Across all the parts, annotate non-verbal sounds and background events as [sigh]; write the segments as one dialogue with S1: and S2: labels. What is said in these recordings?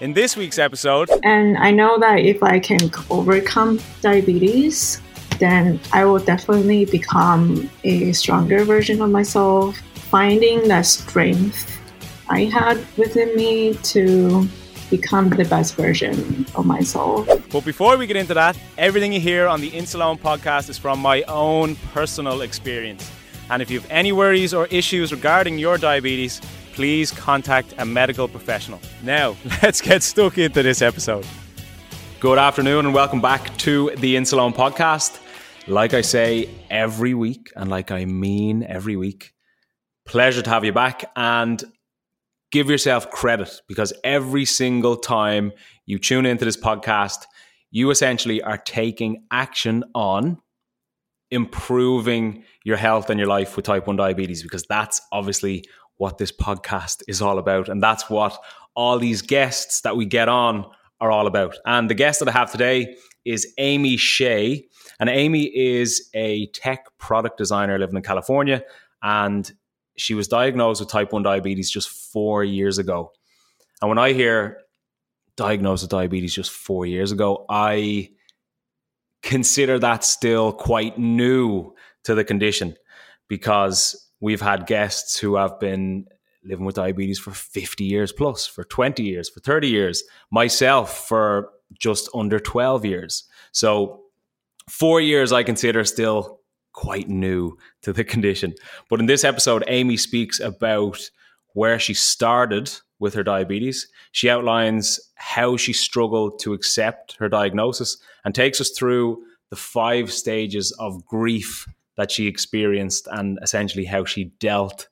S1: In this week's episode,
S2: and I know that if I can overcome diabetes, then I will definitely become a stronger version of myself, finding that strength I had within me to become the best version of myself.
S1: But before we get into that, everything you hear on the Insuleoin podcast is from my own personal experience. And if you have any worries or issues regarding your diabetes, please contact a medical professional. Now, [laughs] let's get stuck into this episode. Good afternoon and welcome back to the Insuleoin podcast. Like I say every week, and like I mean every week, pleasure to have you back. And give yourself credit because every single time you tune into this podcast, you essentially are taking action on improving your health and your life with type 1 diabetes because that's obviously what this podcast is all about. And that's what all these guests that we get on are all about. And the guest that I have today is Amy Hsieh. And Amy is a tech product designer living in California. And she was diagnosed with type 1 diabetes just four years ago. And when I hear diagnosed with diabetes just four years ago, I consider that still quite new to the condition because we've had guests who have been living with diabetes for 50 years plus, for 20 years, for 30 years, myself for just under 12 years. So, four years I consider still quite new to the [laughs] condition. But in this episode, Amy speaks about where she started with her diabetes. She outlines how she struggled to accept her diagnosis and takes us through the five stages of grief that she experienced and essentially how she dealt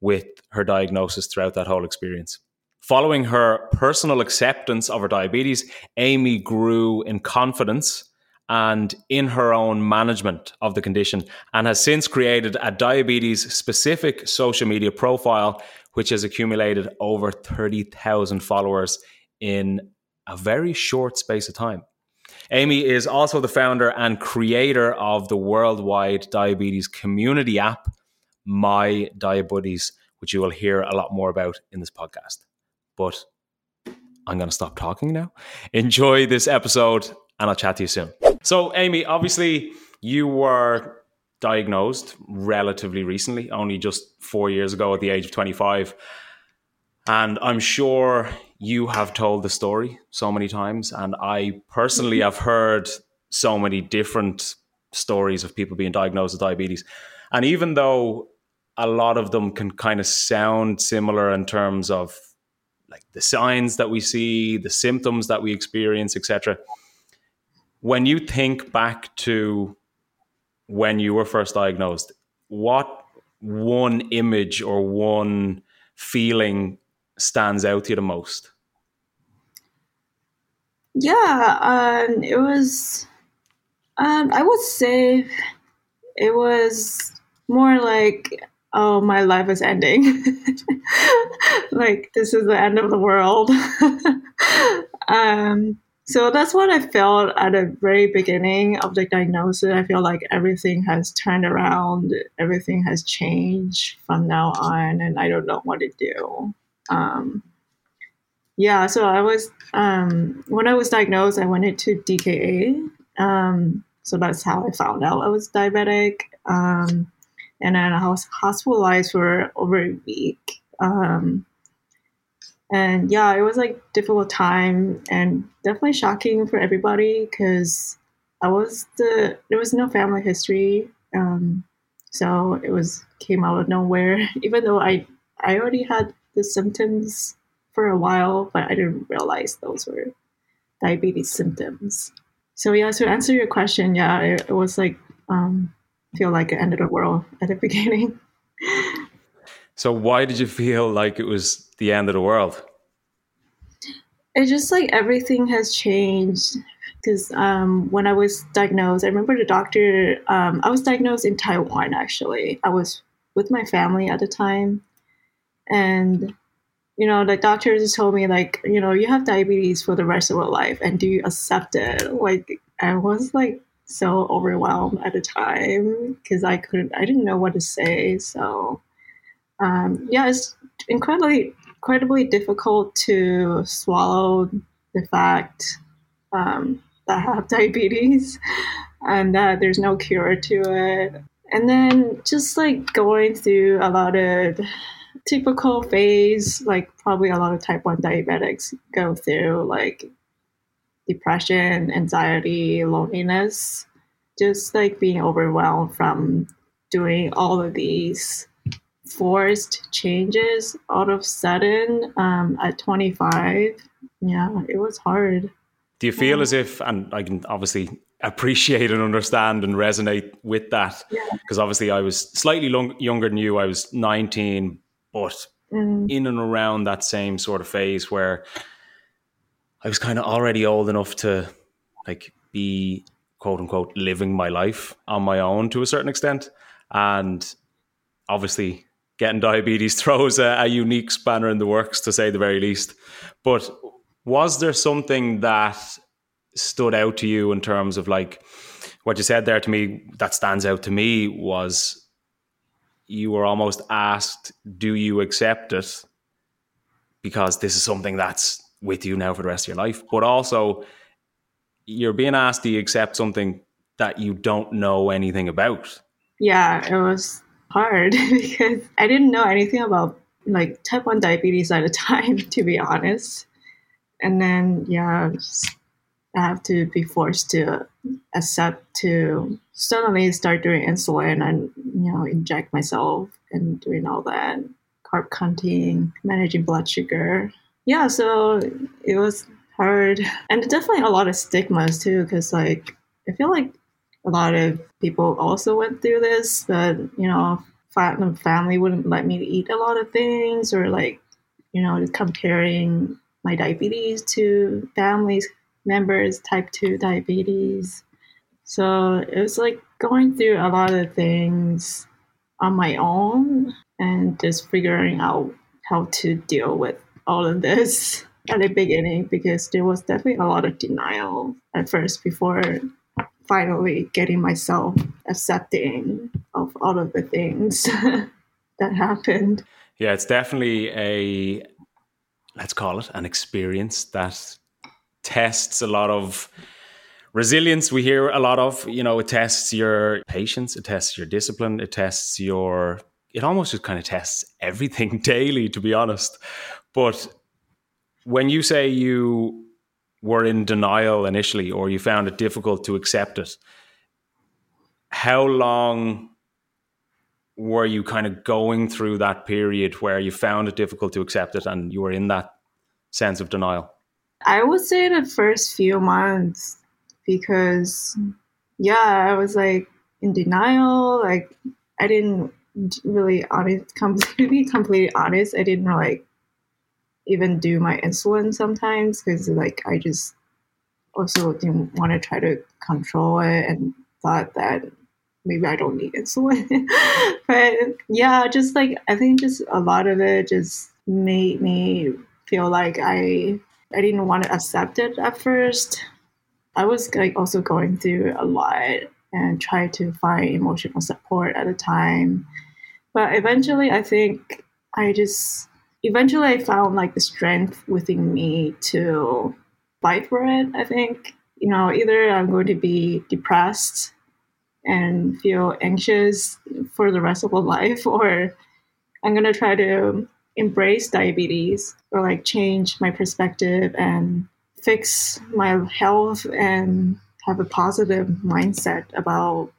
S1: with her diagnosis throughout that whole experience. Following her personal acceptance of her diabetes, Amy grew in confidence and in her own management of the condition, and has since created a diabetes specific social media profile, which has accumulated over 30,000 followers in a very short space of time. Amy is also the founder and creator of the worldwide diabetes community app, My Diabuddies, which you will hear a lot more about in this podcast. But I'm going to stop talking now. Enjoy this episode, and I'll chat to you soon. So, Amy, obviously, you were diagnosed relatively recently, only just four years ago at the age of 25. And I'm sure you have told the story so many times. And I personally mm-hmm. have heard so many different stories of people being diagnosed with diabetes. And even though a lot of them can kind of sound similar in terms of like the signs that we see, the symptoms that we experience, etc when you think back to when you were first diagnosed, what one image or one feeling stands out to you the most?
S2: Yeah, um, it was. Um, I would say it was more like, oh, my life is ending. [laughs] like this is the end of the world. [laughs] um, So that's what I felt at the very beginning of the diagnosis. I feel like everything has turned around, everything has changed from now on, and I don't know what to do. Um, yeah, so I was um, when I was diagnosed, I went into DKA. Um, so that's how I found out I was diabetic. Um, and then I was hospitalized for over a week. Um, and yeah, it was like difficult time and definitely shocking for everybody because I was the there was no family history, um, so it was came out of nowhere. [laughs] Even though I I already had the symptoms for a while, but I didn't realize those were diabetes symptoms. So yeah, to answer your question, yeah, it, it was like um, feel like the end of the world at the [laughs] beginning.
S1: so why did you feel like it was the end of the world?
S2: It's just like everything has changed because um, when I was diagnosed, I remember the doctor. Um, I was diagnosed in Taiwan. Actually, I was with my family at the time, and you know, the doctors just told me like, you know, you have diabetes for the rest of your life, and do you accept it? Like, I was like so overwhelmed at the time because I couldn't, I didn't know what to say. So, um, yeah, it's incredibly, incredibly difficult to swallow the fact um, that I have [laughs] diabetes and that there's no cure to it. And then just like going through a lot of typical phase, like probably a lot of type 1 diabetics go through, like depression, anxiety, loneliness, just like being overwhelmed from doing all of these forced changes all of sudden um, at 25. Yeah, it was hard.
S1: Do you feel yeah. as if, and I can obviously appreciate and understand and resonate with that, because yeah. obviously I was slightly long, younger than you. I was 19, but mm. in and around that same sort of phase where I was kind of already old enough to like be quote unquote living my life on my own to a certain extent. And obviously, getting diabetes [laughs] throws a, a, unique spanner in the works, to say the very least. But was there something that stood out to you in terms of like what you said there to me that stands out to me was you were almost asked, Do you accept it? Because this is something that's with you now for the rest of your life. But also, you're being asked, do you accept something that you don't know anything about?
S2: Yeah, it was hard [laughs] because I didn't know anything about like type 1 diabetes at the [laughs] time, to be honest. And then, yeah, I have to be forced to accept to suddenly start doing insulin and, you know, inject myself and doing all that carb counting, managing blood sugar. Yeah, so it was hard. And definitely a lot of stigmas too, because like I feel like a lot of people also went through this, but you know, family wouldn't let me eat a lot of things or like, you know, comparing my diabetes to family members type 2 diabetes. So it was like going through a lot of things on my own and just figuring out how to deal with all of this [laughs] at the beginning because there was definitely a lot of denial at first before finally getting myself accepting of all of the things [laughs] that happened.
S1: Yeah, it's definitely a let's call it an experience that tests a lot of resilience we hear a lot of you know it tests your patience it tests your discipline it tests your it almost just kind of tests everything [laughs] daily to be honest but when you say you were in denial initially or you found it difficult to accept it, how long were you kind of going through that period where you found it difficult to accept it and you were in that sense of denial?
S2: I would say the first few months because, yeah, I was like in denial. Like, I didn't really honest, [laughs] completely, completely honest. I didn't like even do my insulin sometimes because like I just also didn't want to try to control it and thought that maybe I don't need insulin. [laughs] but yeah, just like I think just a lot of it just made me feel like I I didn't want to accept it at first. I was like also going through a lot and try to find emotional support at the time. But eventually, I think I just eventually I found like the strength within me to fight for it. I think you know either I'm going to be depressed and feel anxious for the rest of my [laughs] life, or I'm gonna try to embrace diabetes or like change my perspective and fix my health and have a positive mindset about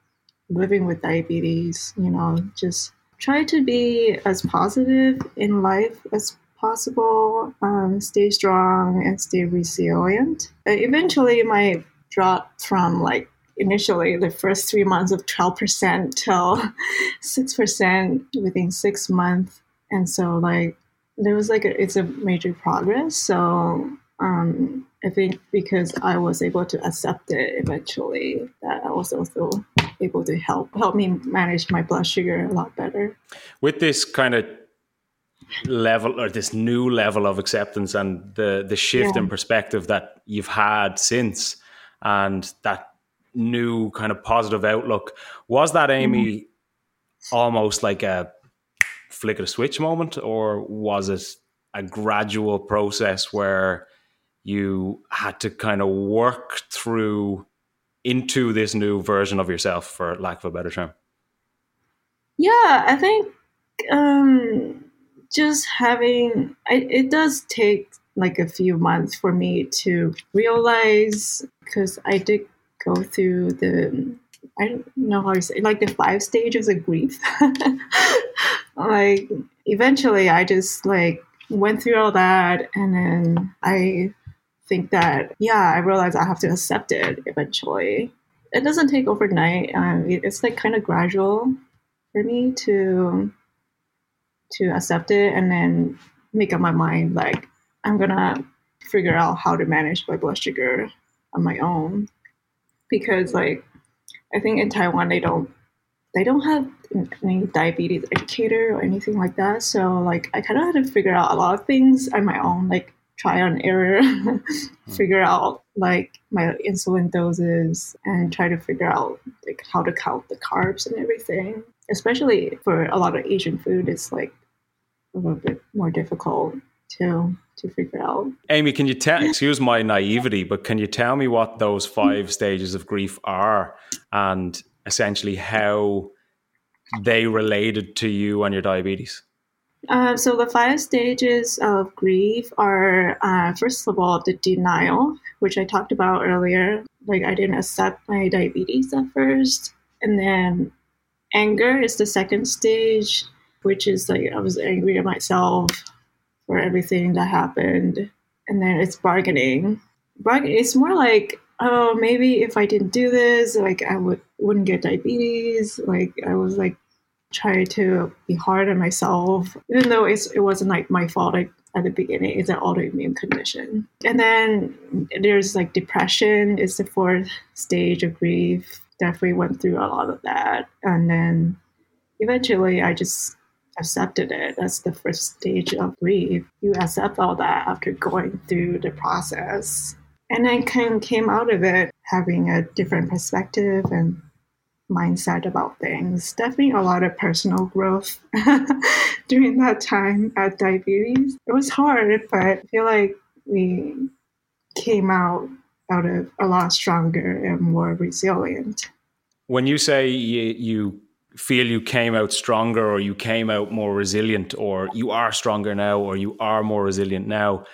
S2: living with diabetes you know just try to be as positive in life as possible um, stay strong and stay resilient. Uh, eventually my drop from like initially the first three months of 12% till [laughs] 6% within six months and so like there was like a, it's a major progress so um, I think because I was able to accept it eventually, that I was also able to help help me manage my blood sugar a lot better.
S1: With this kind of level or this new level of acceptance and the the shift yeah. in perspective that you've had since, and that new kind of positive outlook, was that Amy mm-hmm. almost like a flick of a switch moment, or was it a gradual process where you had to kind of work through into this new version of yourself, for lack of a better term?
S2: Yeah, I think um, just having it does take like a few months for me to realize because I did go through the I don't know how to say like the five stages of grief. [laughs] like eventually, I just like went through all that, and then I think that yeah, I realized I have to accept it eventually. It doesn't take overnight. Um, it's like kind of gradual for me to to accept it and then make up my mind like I'm gonna figure out how to manage my blood sugar on my own because like I think in Taiwan they don't they don't have any diabetes educator or anything like that. So like I kind of had to figure out a lot of things on my own. Like try and error, [laughs] figure out like my insulin doses and try to figure out like how to count the carbs and everything. Especially for a lot of Asian food, it's like a little bit more difficult to to figure out.
S1: Amy, can you tell? Excuse my naivety, but can you tell me what those five stages of grief are, and essentially how they related to you and your diabetes?
S2: Uh, so the five stages of grief are uh, first of all the denial, which I talked about earlier. Like I didn't accept my diabetes at first, and then anger is the second stage, which is like I was angry at myself for everything that happened, and then it's bargaining. Bargaining it's more like oh maybe if I didn't do this, like I would wouldn't get diabetes. Like I was like trying to be hard on myself, even though it's, it wasn't like my fault like, at the beginning. It's an autoimmune condition. And then there's like depression It's the fourth stage of grief. Definitely went through a lot of that. And then eventually I just accepted it. That's the first stage of grief. You accept all that after going through the process. And I kind of came out of it having a different perspective and mindset about things. Definitely a lot of personal growth [laughs] during that time at diabetes. It was hard, but I feel like we came out out of a lot stronger and more resilient.
S1: When you say you, you feel you came out stronger or you came out more resilient or you are stronger now or you are more resilient now,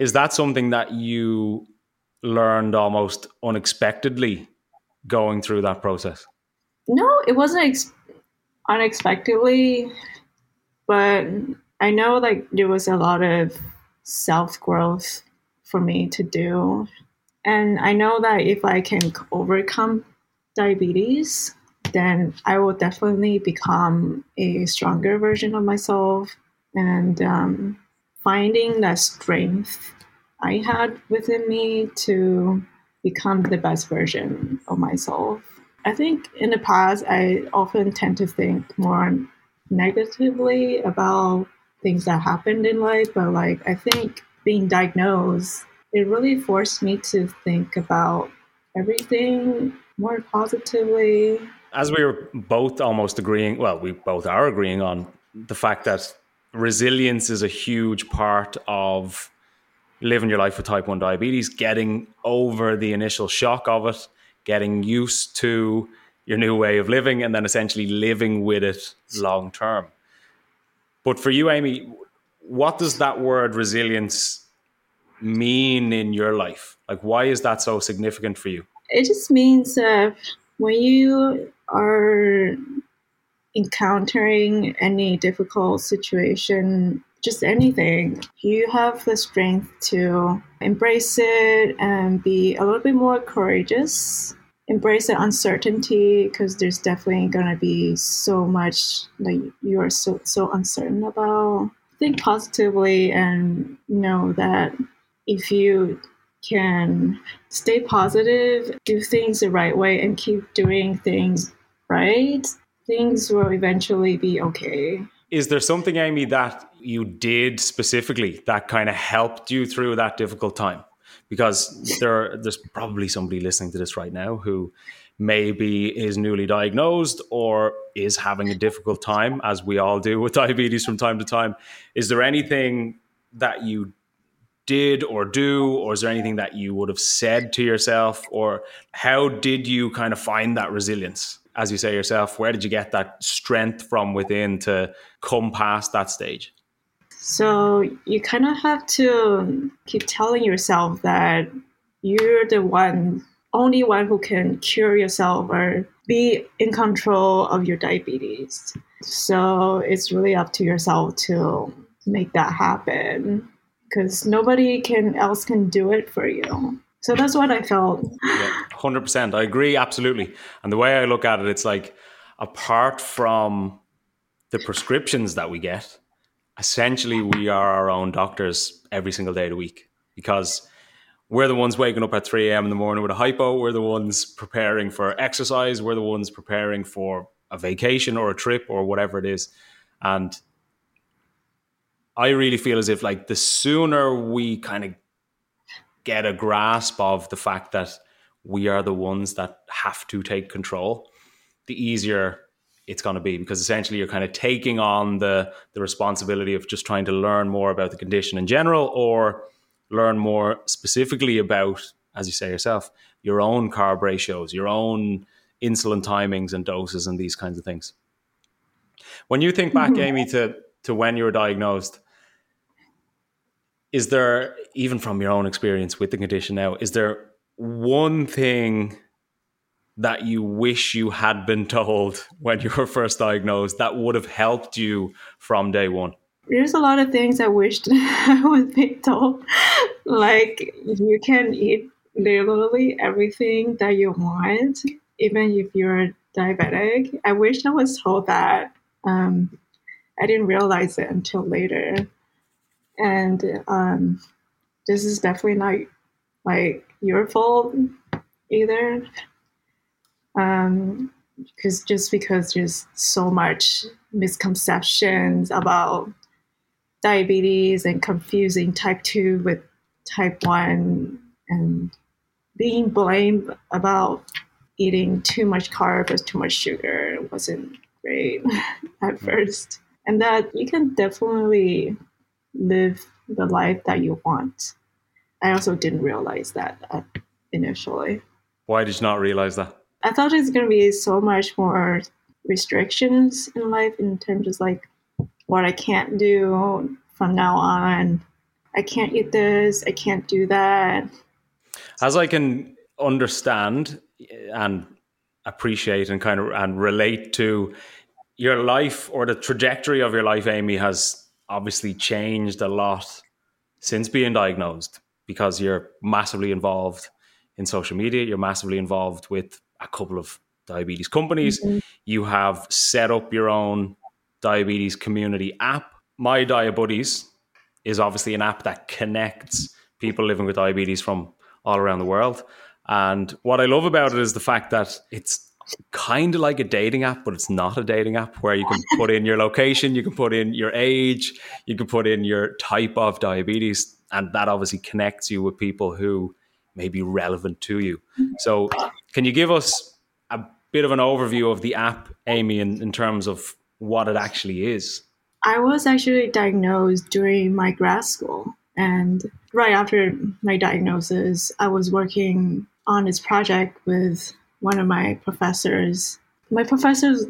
S1: is that something that you learned almost unexpectedly going through that process?
S2: No, it wasn't ex- unexpectedly, but I know like there was a lot of self growth for me to do. And I know that if I can overcome diabetes, then I will definitely become a stronger version of myself. And um, finding that strength I had within me to become the best version of myself. I think in the past, I often tend to think more negatively about things that happened in life, but like I think being diagnosed, it really forced me to think about everything more positively.
S1: As we were both almost agreeing, well, we both are agreeing on the fact that resilience is a huge part of living your life with type 1 diabetes, getting over the initial shock of it, getting used to your new way of living, and then essentially living with it long term. But for you, Amy, what does that word resilience mean in your life? Like, why is that so significant for you?
S2: It just means that when you are encountering any difficult situation, just anything, you have the strength to embrace it and be a little bit more courageous. Embrace the uncertainty because there's definitely gonna be so much that you are so so uncertain about. Think positively and know that if you can stay positive, do things the right way, and keep doing things right, things will eventually be okay.
S1: Is there something, Amy, that you did specifically that kind of helped you through that difficult time? Because there, there's probably somebody listening to this right now who maybe is newly diagnosed or is having a difficult time, as we all do with [laughs] diabetes from time to time. Is there anything that you did or do, or is there anything that you would have said to yourself, or how did you kind of find that resilience? As you say yourself, where did you get that strength from within to come past that stage?
S2: So you kind of have to keep telling yourself that you're the one, only one who can cure yourself or be in control of your diabetes. So it's really up to yourself to make that happen because nobody can else can do it for you. So that's what I felt.
S1: Yeah, percent, I agree absolutely. And the way I look at it, it's like apart from the prescriptions that we get, essentially we are our own doctors every single day of the week because we're the ones waking up at 3 a.m. in the morning with a hypo. We're the ones preparing for exercise. We're the ones preparing for a vacation or a trip or whatever it is. And I really feel as if like the sooner we kind of get a grasp of the fact that we are the ones that have to take control, the easier it's going to be because essentially you're kind of taking on the the responsibility of just trying to learn more about the condition in general or learn more specifically about as you say yourself your own carb ratios your own insulin timings and doses and these kinds of things when you think back mm-hmm. amy to to when you were diagnosed is there even from your own experience with the condition now is there one thing that you wish you had been told when you were first diagnosed that would have helped you from day one?
S2: There's a lot of things i wished [laughs] i was being told. Like you can eat literally everything that you want even if you're diabetic. I wish i was told that um, i didn't realize it until later and um, this is definitely not like your fault either. Um, because just because there's so much misconceptions about diabetes and confusing type 2 with type 1 and being blamed about eating too much carbs or too much sugar wasn't great [laughs] at first and that you can definitely live the life that you want. I also didn't realize that initially.
S1: Why did you not realize that?
S2: I thought it's going to be so much more restrictions in life in terms of like what I can't do from now on. I can't eat this, I can't do that.
S1: As I can understand and appreciate and kind of and relate to your life or the trajectory of your life, Amy, has obviously changed a lot since being diagnosed because you're massively involved in social media, you're massively involved with a couple of diabetes companies. Mm-hmm. You have set up your own diabetes community app. My Diabuddies is obviously an app that connects people living with diabetes from all around the world. And what I love about it is the fact that it's kind of like a dating app, but it's not a dating app where you can put in your location, you can put in your age, you can put in your type of diabetes. and that obviously connects you with people who may be relevant to you. So, can you give us a bit of an overview of the app, Amy, in, in terms of what it actually is?
S2: I was actually diagnosed during my grad school. And right after my diagnosis, I was working on this project with one of my professors. My professor is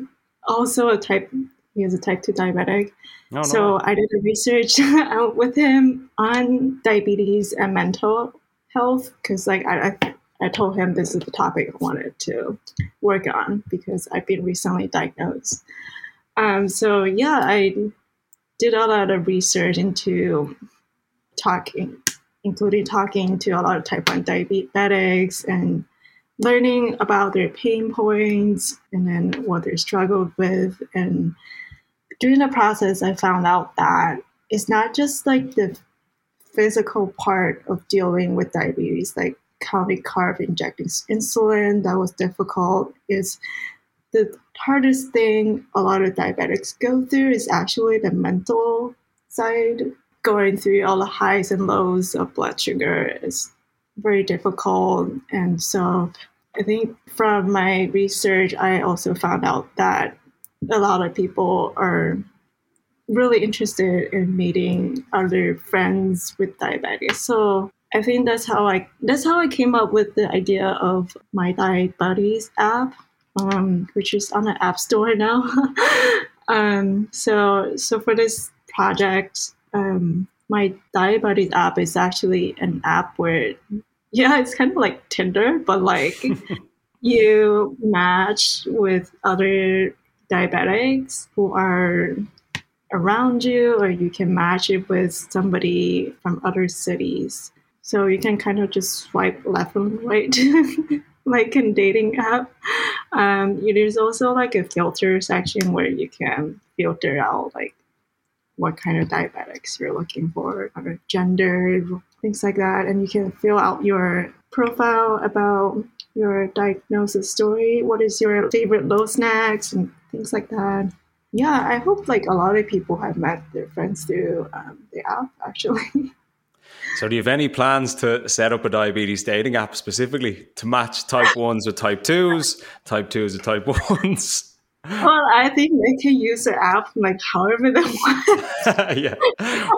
S2: also a type, he is a type 2 diabetic. Oh, no, so no. I did a research [laughs] with him on diabetes and mental health because like I, I, I told him this is the topic I wanted to work on because I've been recently diagnosed. Um, so yeah, I did a lot of research into talking, including talking to a lot of type 1 diabetics and learning about their pain points and then what they struggled with. And during the process, I found out that it's not just like the physical part of dealing with diabetes, like counting carb, injecting insulin, that was difficult. Is the hardest thing a lot of diabetics go through is actually the mental side. Going through all the highs and lows of blood sugar is very difficult. And so I think from my research, I also found out that a lot of people are really interested in meeting other friends with diabetes. So I think that's how I that's how I came up with the idea of my Diabuddies app, um, which is on the App Store now. [laughs] um, so so for this project, um, my Diabuddies app is actually an app where yeah, it's kind of like Tinder, but like [laughs] you match with other diabetics who are around you, or you can match it with somebody from other cities. So you can kind of just swipe left and right, [laughs] like in dating app. Um, there's also like a filter section where you can filter out like what kind of diabetics you're looking for, or gender, things like that, and you can fill out your profile about your diagnosis story. What is your favorite low snacks and things like that yeah, I hope like a lot of people have met their friends through um, the app actually. [laughs]
S1: So, do you have any plans to set up a diabetes dating app specifically to match type ones with type twos, type twos with type ones?
S2: Well, I think they can use the app like however they [laughs] want. [laughs]
S1: yeah,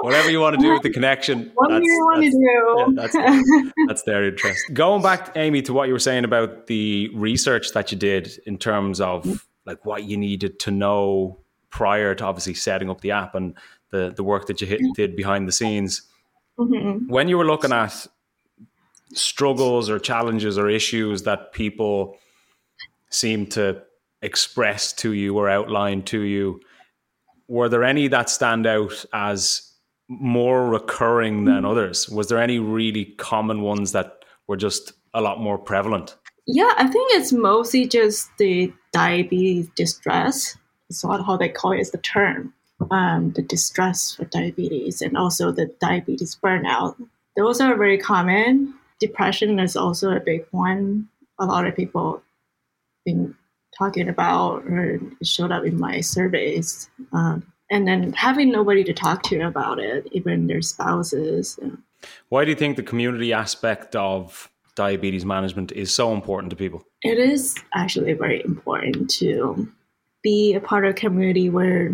S1: whatever you want to do with the connection.
S2: Whatever you want to do.
S1: Yeah, that's, their, [laughs] that's their interest. Going back, Amy, to what you were saying about the research that you did in terms of mm. like what you needed to know prior to obviously setting up the app and the the work that you hit, mm. did behind the scenes. Mm-hmm, mm-hmm. When you were looking at struggles or challenges or issues that people seem to express to you or outlined to you, were there any that stand out as more recurring than others? Was there any really common ones that were just a lot more prevalent?
S2: Yeah, I think it's mostly just the diabetes distress It's not how they call it is the term, um, the distress for diabetes and also the diabetes burnout. Those are very common. Depression is also a big one. A lot of people been talking about or showed up in my surveys. Um, and then having nobody to talk to about it, even their spouses.
S1: Why do you think the community aspect of diabetes management is so important to people?
S2: It is actually very important to be a part of a community where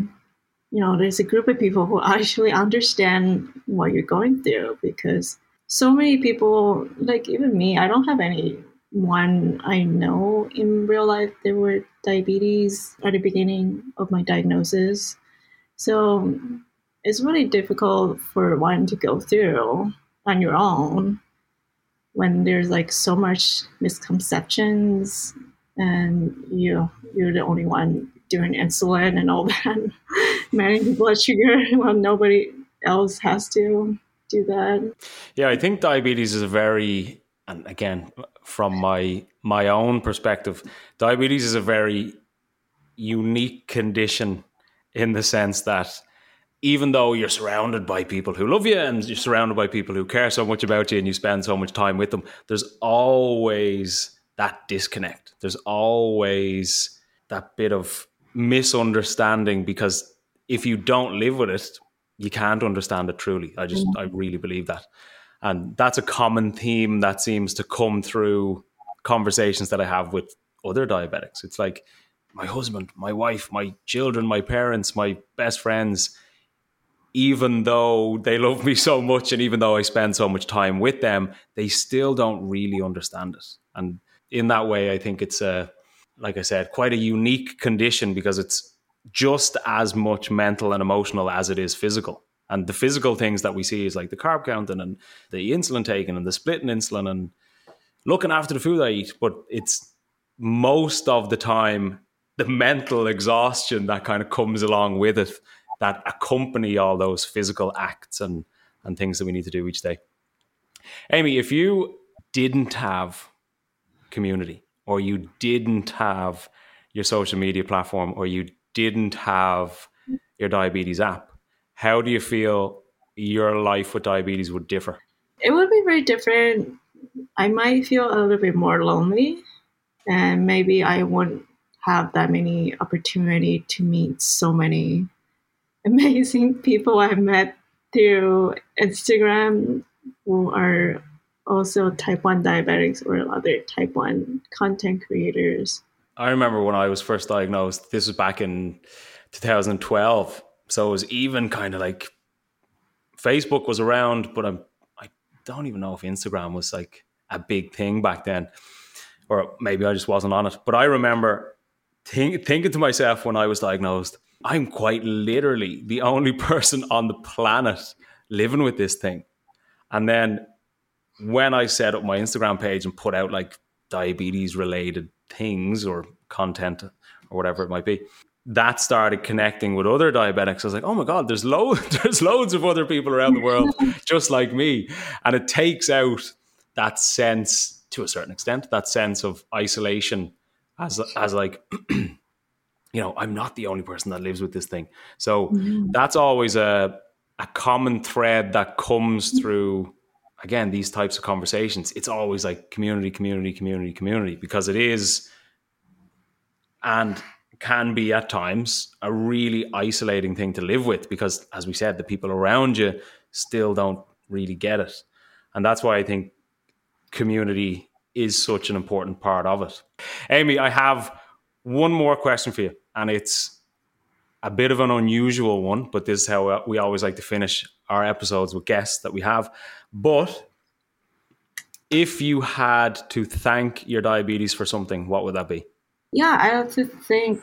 S2: you know there's a group of people who actually understand what you're going through because so many people like even me i don't have anyone i know in real life there were diabetes at the beginning of my diagnosis so it's really difficult for one to go through on your own when there's like so much misconceptions and you you're the only one doing insulin and all [laughs] that, managing blood sugar while nobody else has to do that.
S1: Yeah, I think diabetes is a very, and again, from my my own perspective, diabetes is a very unique condition in the sense that even though you're surrounded by people who love you and you're surrounded by people who care so much about you and you spend so much time with them, there's always that disconnect. There's always that bit of misunderstanding because if you don't live with it, you can't understand it truly. I just, mm-hmm. I really believe that. And that's a common theme that seems to come through conversations that I have with other diabetics. It's like my husband, my wife, my children, my parents, my best friends, even though they love me so much and even though I spend so much time with them, they still don't really understand it. And in that way, I think it's a, like I said, quite a unique condition because it's just as much mental and emotional as it is physical. And the physical things that we see is like the carb counting and the insulin taking and the splitting insulin and looking after the food I eat. But it's most of the time the mental exhaustion that kind of comes along with it that accompany all those physical acts and, and things that we need to do each day. Amy, if you didn't have community or you didn't have your social media platform or you didn't have your diabetes app, how do you feel your life with diabetes would differ?
S2: It would be very different. I might feel a little bit more lonely, and maybe I wouldn't have that many opportunity to meet so many [laughs] amazing people I've met through Instagram who are also type 1 diabetics or other type 1 content creators.
S1: I remember when I was first diagnosed, this was back in 2012. So it was even kind of like Facebook was around, but I'm, I don't even know if Instagram was like a big thing back then, or maybe I just wasn't on it. But I remember think, thinking to myself when I was diagnosed, I'm quite literally the [laughs] only person on the planet living with this thing. And then when I set up my Instagram page and put out like diabetes related things or content or whatever it might be, that started connecting with other diabetics. I was like, oh my God, there's loads, [laughs] there's loads of other people around the world [laughs] just like me. And it takes out that sense to a certain extent, that sense of isolation as as like [clears throat] you know, I'm not the only person that lives with this thing. So mm-hmm. that's always a a common thread that comes through again these types of conversations. It's always like community, community, community, community because it is and can be at times a really isolating thing to live with because, as we said, the people around you still don't really get it. And that's why I think community is such an important part of it. Amy, I have one more question for you, and it's a bit of an unusual one, but this is how we always like to finish our episodes with guests that we have. But if you had to thank your diabetes for something, what would that be?
S2: Yeah, I also think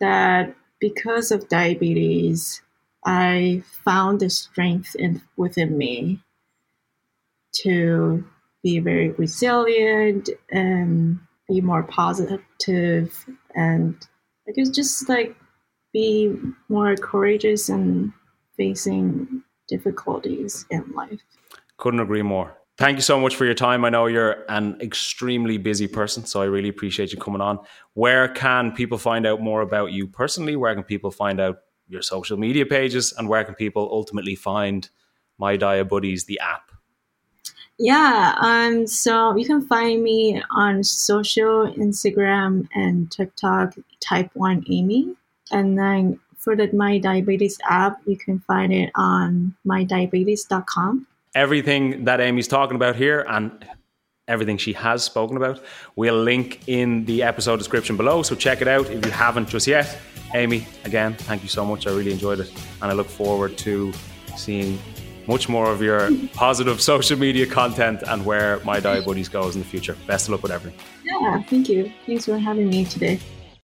S2: that because of diabetes, I found the strength in, within me to be very resilient and be more positive and I guess just like be more courageous and facing difficulties in life.
S1: Couldn't agree more thank you so much for your time. I know you're an extremely busy person, so I really appreciate you coming on. Where can people find out more about you personally? Where can people find out your social media pages? And where can people ultimately find My Diabuddies, the app?
S2: Yeah, um, so you can find me on social, Instagram, and TikTok, Type 1 Amy. And then for the My Diabuddies app, you can find it on mydiabuddies.com
S1: everything that Amy's talking about here and everything she has spoken about, we'll link in the episode description below. So check it out if you haven't just yet. Amy, again, thank you so much. I really enjoyed it. And I look forward to seeing much more of your positive [laughs] social media content and where My Buddies goes in the future. Best of luck with everything.
S2: Yeah, thank you. Thanks for having me today.